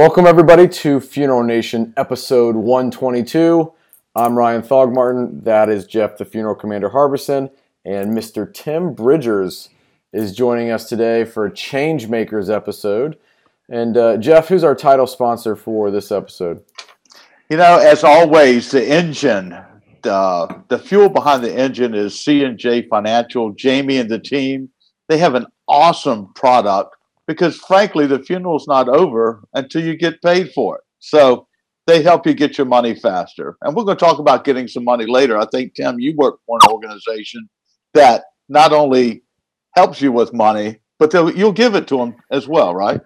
Welcome, everybody, to Funeral Nation episode 122. I'm Ryan Thogmartin. That is Jeff, the funeral commander Harbison. And Mr. Tim Bridgers is joining us today for a Changemakers episode. And uh, Jeff, who's our title sponsor for this episode? You know, as always, the engine, the, the fuel behind the engine is C&J Financial. Jamie and the team, they have an awesome product because frankly, the funeral's not over until you get paid for it. So they help you get your money faster. And we're going to talk about getting some money later. I think, Tim, you work for an organization that not only helps you with money, but you'll give it to them as well, right?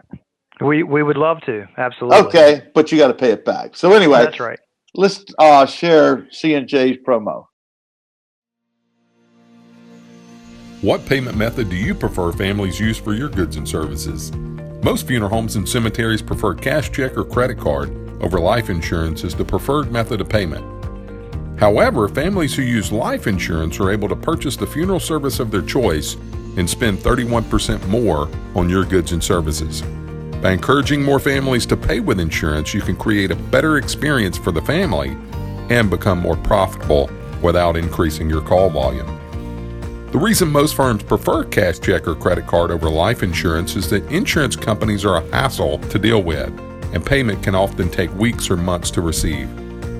We we would love to, absolutely. Okay, but you got to pay it back. So anyway, that's right. Let's uh, share C and J's promo. What payment method do you prefer families use for your goods and services? Most funeral homes and cemeteries prefer cash check or credit card over life insurance as the preferred method of payment. However, families who use life insurance are able to purchase the funeral service of their choice and spend 31% more on your goods and services. By encouraging more families to pay with insurance, you can create a better experience for the family and become more profitable without increasing your call volume. The reason most firms prefer cash check or credit card over life insurance is that insurance companies are a hassle to deal with, and payment can often take weeks or months to receive.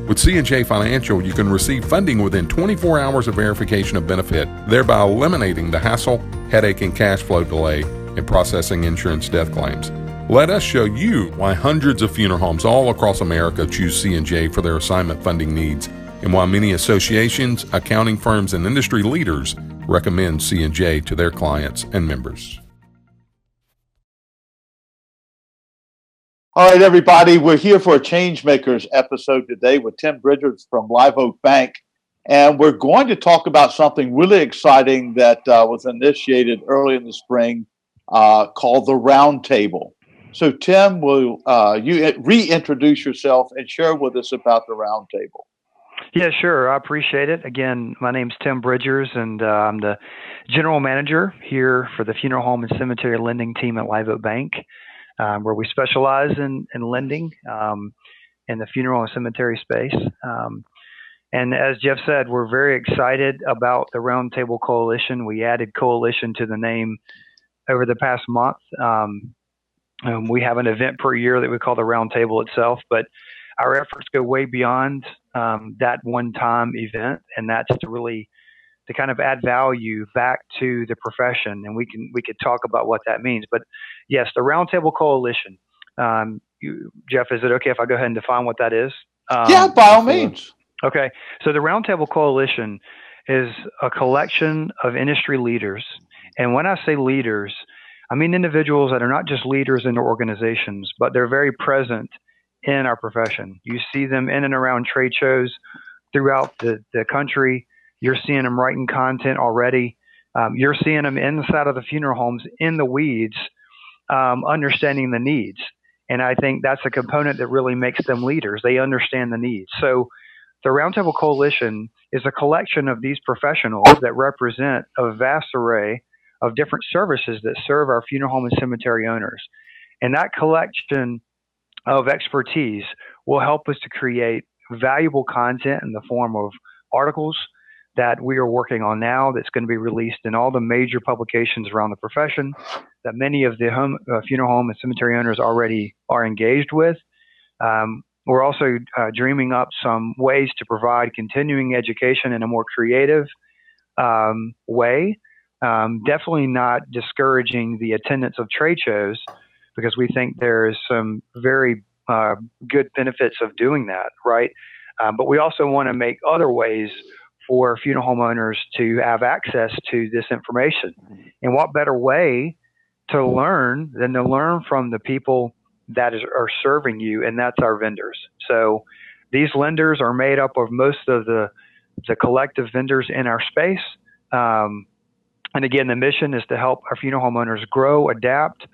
With C&J Financial, you can receive funding within 24 hours of verification of benefit, thereby eliminating the hassle, headache, and cash flow delay in processing insurance death claims. Let us show you why hundreds of funeral homes all across America choose C&J for their assignment funding needs, and why many associations, accounting firms, and industry leaders recommend C&J to their clients and members. All right, everybody, we're here for a Changemakers episode today with Tim Bridgers from Live Oak Bank. And we're going to talk about something really exciting that uh, was initiated early in the spring uh, called the Roundtable. So, Tim, will uh, you reintroduce yourself and share with us about the Roundtable? Yeah, sure. I appreciate it. Again, my name's Tim Bridgers, and uh, I'm the general manager here for the funeral home and cemetery lending team at Live Oak Bank, um, where we specialize in, in lending um, in the funeral and cemetery space. Um, and as Jeff said, we're very excited about the Roundtable Coalition. We added coalition to the name over the past month. Um, we have an event per year that we call the Roundtable itself, but our efforts go way beyond um, that one-time event, and that's to really to kind of add value back to the profession. And we can we could talk about what that means. But yes, the Roundtable Coalition. Um, you, Jeff, is it okay if I go ahead and define what that is? Um, yeah, by all means. Okay, so the Roundtable Coalition is a collection of industry leaders, and when I say leaders, I mean individuals that are not just leaders in their organizations, but they're very present in our profession. You see them in and around trade shows throughout the, the country. You're seeing them writing content already. Um, you're seeing them inside of the funeral homes in the weeds, um, understanding the needs. And I think that's a component that really makes them leaders. They understand the needs. So the Roundtable Coalition is a collection of these professionals that represent a vast array of different services that serve our funeral home and cemetery owners. And that collection of expertise will help us to create valuable content in the form of articles that we are working on now that's going to be released in all the major publications around the profession that many of the home, uh, funeral home and cemetery owners already are engaged with. Um, we're also uh, dreaming up some ways to provide continuing education in a more creative um, way. Um, definitely not discouraging the attendance of trade shows, because we think there is some very uh, good benefits of doing that, right? Um, but we also want to make other ways for funeral homeowners to have access to this information. And what better way to learn than to learn from the people that is, are serving you, and that's our vendors. So these lenders are made up of most of the the collective vendors in our space. Um, and again, the mission is to help our funeral homeowners grow, adapt,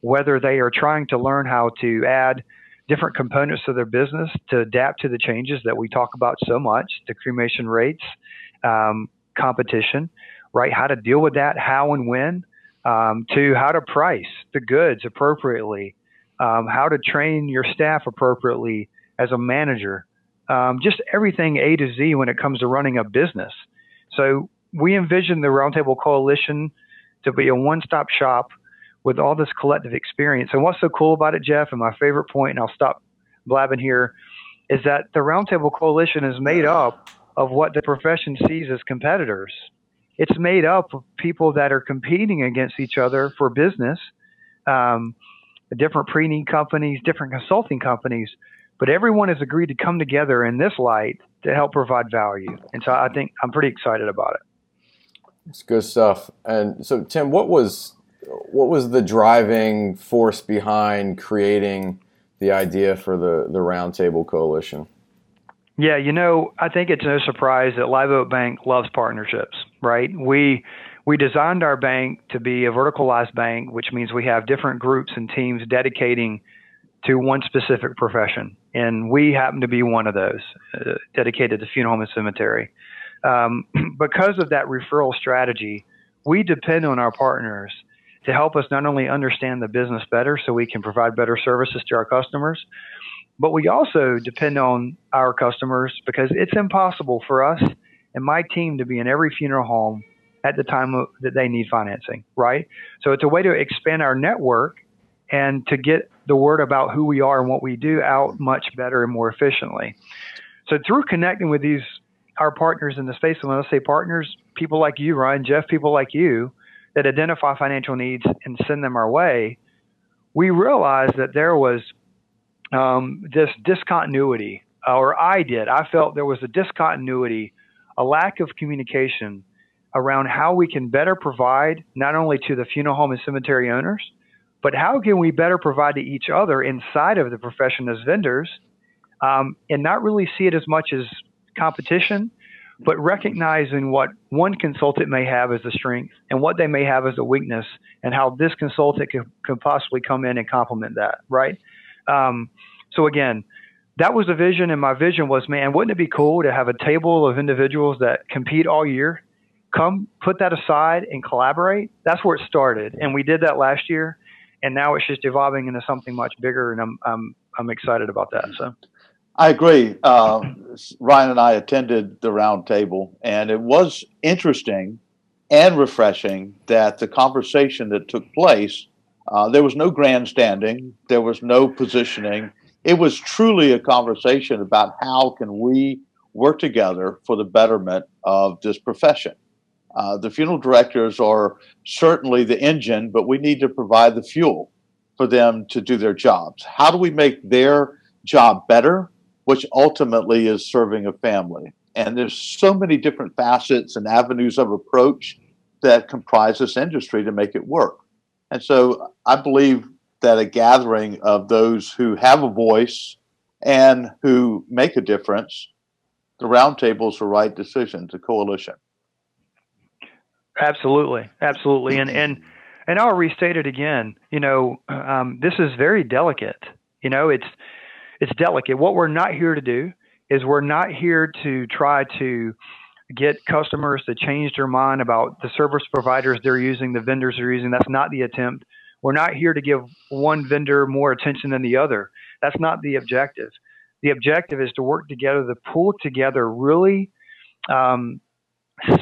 whether they are trying to learn how to add different components to their business to adapt to the changes that we talk about so much the cremation rates, um, competition, right? How to deal with that, how and when, um, to how to price the goods appropriately um, how to train your staff appropriately as a manager, um, just everything A to Z when it comes to running a business. So we envision the Roundtable Coalition to be a one-stop shop with all this collective experience. And what's so cool about it, Jeff, and my favorite point, and I'll stop blabbing here, is that the Roundtable Coalition is made up of what the profession sees as competitors. It's made up of people that are competing against each other for business, um, different pre-need companies, different consulting companies, but everyone has agreed to come together in this light to help provide value. And so I think I'm pretty excited about it. It's good stuff. And so, Tim, what was what was the driving force behind creating the idea for the the Roundtable Coalition? Yeah, you know, I think it's no surprise that Live Oak Bank loves partnerships, right? We we designed our bank to be a verticalized bank, which means we have different groups and teams dedicating to one specific profession, and we happen to be one of those, uh, dedicated to funeral home and cemetery. Um, because of that referral strategy, we depend on our partners to help us not only understand the business better so we can provide better services to our customers, but we also depend on our customers because it's impossible for us and my team to be in every funeral home at the time that they need financing, right? So it's a way to expand our network and to get the word about who we are and what we do out much better and more efficiently. So through connecting with these our partners in the space, and when I say partners, people like you, Ryan, Jeff, people like you that identify financial needs and send them our way, we realized that there was um, this discontinuity, or I did. I felt there was a discontinuity, a lack of communication around how we can better provide not only to the funeral home and cemetery owners, but how can we better provide to each other inside of the profession as vendors um, and not really see it as much as competition, but recognizing what one consultant may have as a strength and what they may have as a weakness and how this consultant could, could possibly come in and complement that, right? Um, so again, that was the vision, and my vision was, man, wouldn't it be cool to have a table of individuals that compete all year, come put that aside and collaborate? That's where it started, and we did that last year, and now it's just evolving into something much bigger, and I'm I'm I'm excited about that. So. I agree. Uh, Ryan and I attended the roundtable, and it was interesting and refreshing that the conversation that took place uh, there was no grandstanding. There was no positioning. It was truly a conversation about how can we work together for the betterment of this profession. Uh, the funeral directors are certainly the engine, but we need to provide the fuel for them to do their jobs. How do we make their job better, which ultimately is serving a family? And there's so many different facets and avenues of approach that comprise this industry to make it work. And so I believe that a gathering of those who have a voice and who make a difference, the roundtable is the right decision, the coalition. Absolutely, absolutely, and and and I'll restate it again. You know, um, this is very delicate. You know, it's it's delicate. What we're not here to do is we're not here to try to get customers to change their mind about the service providers they're using, the vendors they're using. That's not the attempt. We're not here to give one vendor more attention than the other. That's not the objective. The objective is to work together to pull together really um,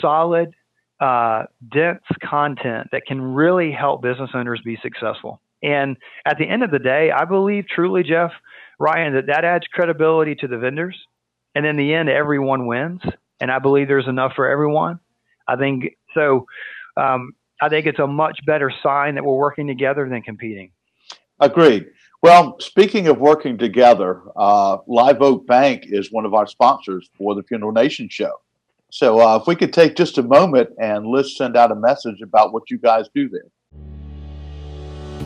solid, uh, dense content that can really help business owners be successful. And at the end of the day, I believe truly, Jeff, Ryan, that that adds credibility to the vendors. And in the end, everyone wins and I believe there's enough for everyone. I think so. Um, I think it's a much better sign that we're working together than competing. Agreed. Well, speaking of working together, uh, Live Oak Bank is one of our sponsors for the Funeral Nation show. So, uh, if we could take just a moment and let's send out a message about what you guys do there.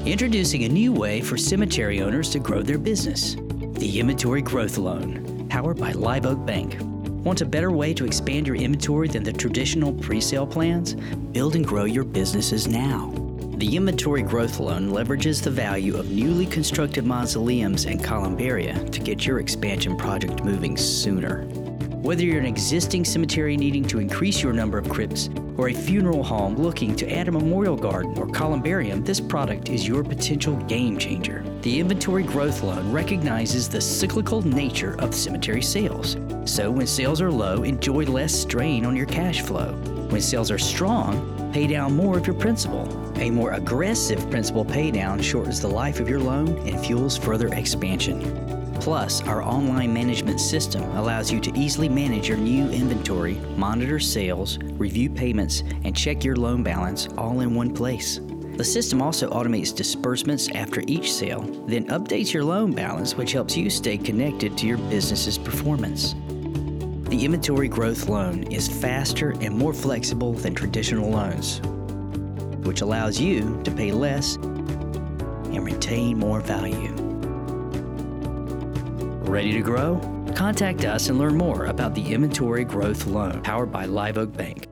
Introducing a new way for cemetery owners to grow their business the Inventory Growth Loan, powered by Live Oak Bank. Want a better way to expand your inventory than the traditional pre sale plans? Build and grow your businesses now. The Inventory Growth Loan leverages the value of newly constructed mausoleums and columbaria to get your expansion project moving sooner. Whether you're an existing cemetery needing to increase your number of crypts or a funeral home looking to add a memorial garden or columbarium, this product is your potential game changer. The inventory growth loan recognizes the cyclical nature of cemetery sales. So when sales are low, enjoy less strain on your cash flow. When sales are strong, pay down more of your principal. A more aggressive principal paydown shortens the life of your loan and fuels further expansion. Plus, our online management system allows you to easily manage your new inventory, monitor sales, review payments, and check your loan balance all in one place. The system also automates disbursements after each sale, then updates your loan balance, which helps you stay connected to your business's performance. The inventory growth loan is faster and more flexible than traditional loans, which allows you to pay less and retain more value. Ready to grow? Contact us and learn more about the Inventory Growth Loan powered by Live Oak Bank.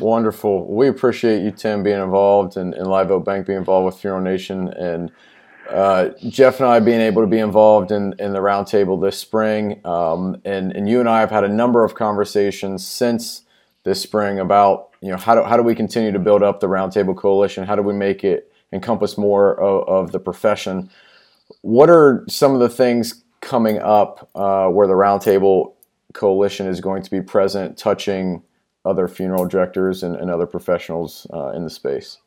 Wonderful. We appreciate you, Tim, being involved and, and Live Oak Bank being involved with Funeral Nation and uh, Jeff and I being able to be involved in, in the roundtable this spring. Um, and, and you and I have had a number of conversations since this spring about, you know, how do, how do we continue to build up the roundtable coalition? How do we make it encompass more of, of the profession? What are some of the things coming up uh, where the Roundtable Coalition is going to be present, touching other funeral directors and, and other professionals uh, in the space?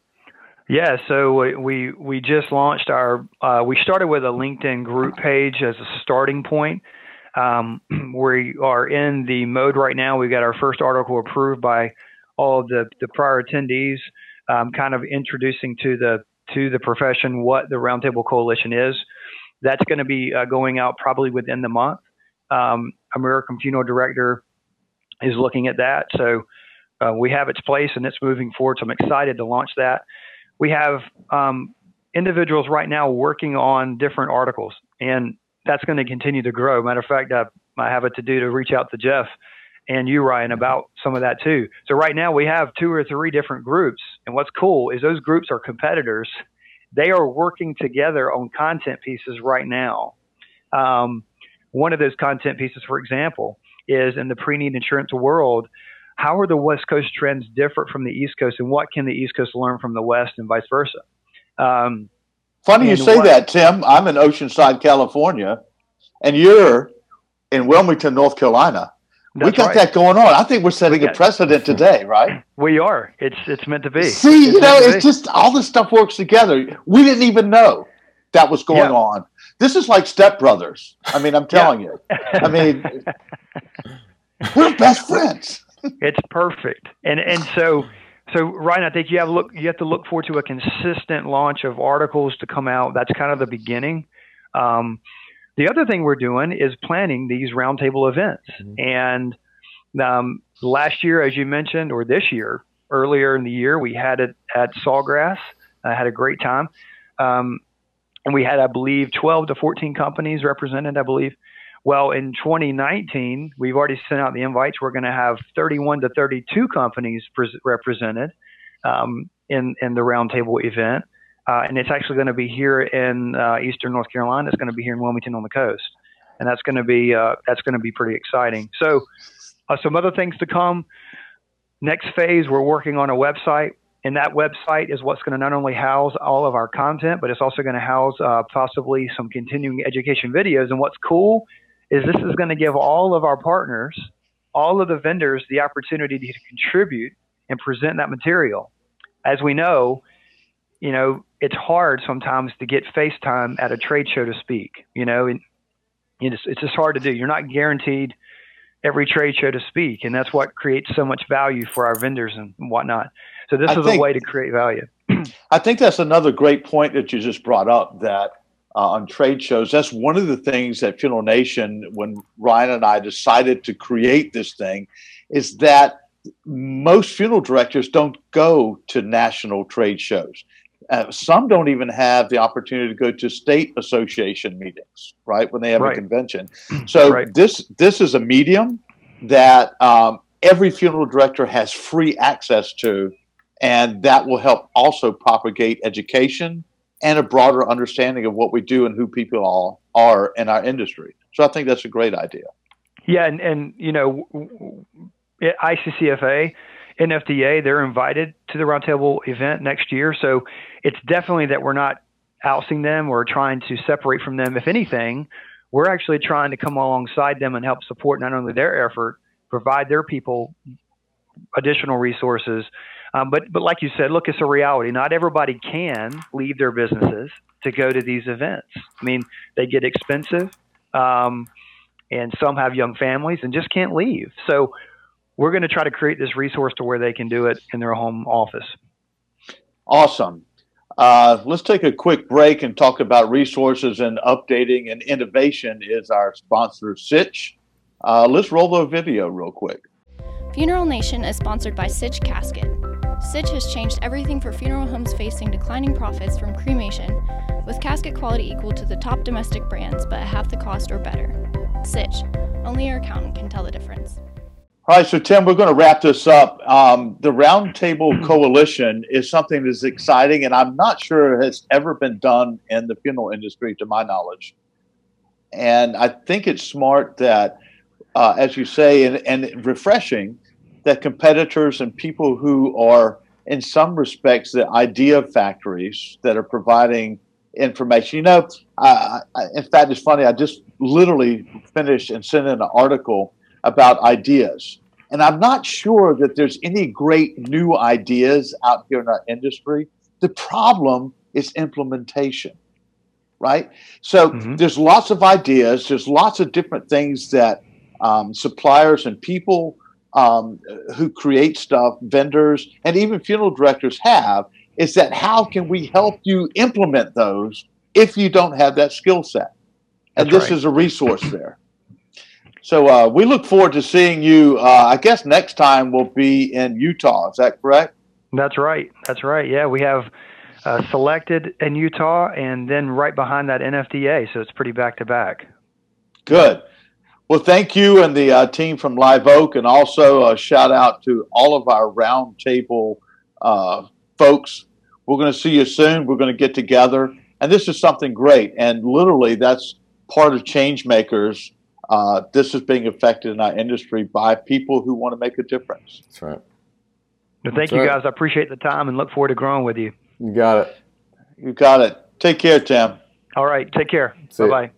Yeah, so we we just launched our. Uh, we started with a LinkedIn group page as a starting point. Um, we are in the mode right now. We got our first article approved by all of the the prior attendees, um, kind of introducing to the to the profession what the Roundtable Coalition is. That's going to be uh, going out probably within the month. Um, American Funeral Director is looking at that. So uh, we have its place and it's moving forward. So I'm excited to launch that. We have um, individuals right now working on different articles, and that's going to continue to grow. Matter of fact, I, I have it to do to reach out to Jeff and you, Ryan, about some of that too. So right now we have two or three different groups, and what's cool is those groups are competitors they are working together on content pieces right now. Um, one of those content pieces, for example, is in the pre-need insurance world. How are the West Coast trends different from the East Coast, and what can the East Coast learn from the West, and vice versa? Um, Funny you say that, Tim. I'm in Oceanside, California, and you're in Wilmington, North Carolina. That's we got right. that going on. I think we're setting a precedent today, right? We are. It's it's meant to be. See, it's you know, it's just all this stuff works together. We didn't even know that was going yeah. on. This is like stepbrothers. I mean, I'm telling you. I mean, we're best friends. it's perfect, and and so so Ryan, I think you have look you have to look forward to a consistent launch of articles to come out. That's kind of the beginning. Um, the other thing we're doing is planning these roundtable events. Mm-hmm. And um, last year, as you mentioned, or this year, earlier in the year, we had it at Sawgrass. I had a great time. Um, and we had, I believe, 12 to 14 companies represented, I believe. Well, in 2019, we've already sent out the invites. We're going to have 31 to 32 companies pre- represented um, in, in the roundtable event. Uh, and it's actually going to be here in uh, Eastern North Carolina. It's going to be here in Wilmington on the coast, and that's going to be uh, that's going to be pretty exciting. So, uh, some other things to come. Next phase, we're working on a website, and that website is what's going to not only house all of our content, but it's also going to house uh, possibly some continuing education videos. And what's cool is this is going to give all of our partners, all of the vendors, the opportunity to contribute and present that material. As we know, you know, it's hard sometimes to get FaceTime at a trade show to speak, you know, and it's, it's just hard to do. You're not guaranteed every trade show to speak, and that's what creates so much value for our vendors and whatnot. So this I is think, a way to create value. I think that's another great point that you just brought up that uh, on trade shows, that's one of the things that Funeral Nation, when Ryan and I decided to create this thing, is that most funeral directors don't go to national trade shows. Uh, some don't even have the opportunity to go to state association meetings, right? When they have right. a convention. So right. this this is a medium that um, every funeral director has free access to, and that will help also propagate education and a broader understanding of what we do and who people all are in our industry. So I think that's a great idea. Yeah, and, and you know, ICCFA, NFDA, they're invited to the roundtable event next year. So it's definitely that we're not ousting them or trying to separate from them. If anything, we're actually trying to come alongside them and help support not only their effort, provide their people additional resources. Um, but but like you said, look, it's a reality. Not everybody can leave their businesses to go to these events. I mean, they get expensive, um, and some have young families and just can't leave. So we're going to try to create this resource to where they can do it in their home office. Awesome. Uh, let's take a quick break and talk about resources and updating and innovation. Is our sponsor Sitch? Uh, let's roll the video real quick. Funeral Nation is sponsored by Sitch Casket. Sitch has changed everything for funeral homes facing declining profits from cremation, with casket quality equal to the top domestic brands but at half the cost or better. Sitch, only your accountant can tell the difference. All right, so Tim, we're going to wrap this up. Um, the Roundtable Coalition is something that's exciting, and I'm not sure it has ever been done in the funeral industry, to my knowledge. And I think it's smart that, uh, as you say, and, and refreshing that competitors and people who are, in some respects, the idea factories that are providing information. You know, uh, in fact, it's funny. I just literally finished and sent in an article about ideas. And I'm not sure that there's any great new ideas out here in our industry. The problem is implementation, right? So mm-hmm. there's lots of ideas, there's lots of different things that um, suppliers and people um, who create stuff, vendors, and even funeral directors have. Is that how can we help you implement those if you don't have that skill set? And That's this right. is a resource there. So uh, we look forward to seeing you. Uh, I guess next time we'll be in Utah. Is that correct? That's right. That's right. Yeah, we have uh, selected in Utah, and then right behind that NFDA. So it's pretty back to back. Good. Well, thank you and the uh, team from Live Oak, and also a shout out to all of our roundtable uh, folks. We're going to see you soon. We're going to get together, and this is something great. And literally, that's part of change makers uh, this is being affected in our industry by people who want to make a difference. That's right. Well, thank That's you right. guys. I appreciate the time and look forward to growing with you. You got it. You got it. Take care, Tim. All right. Take care. Bye bye.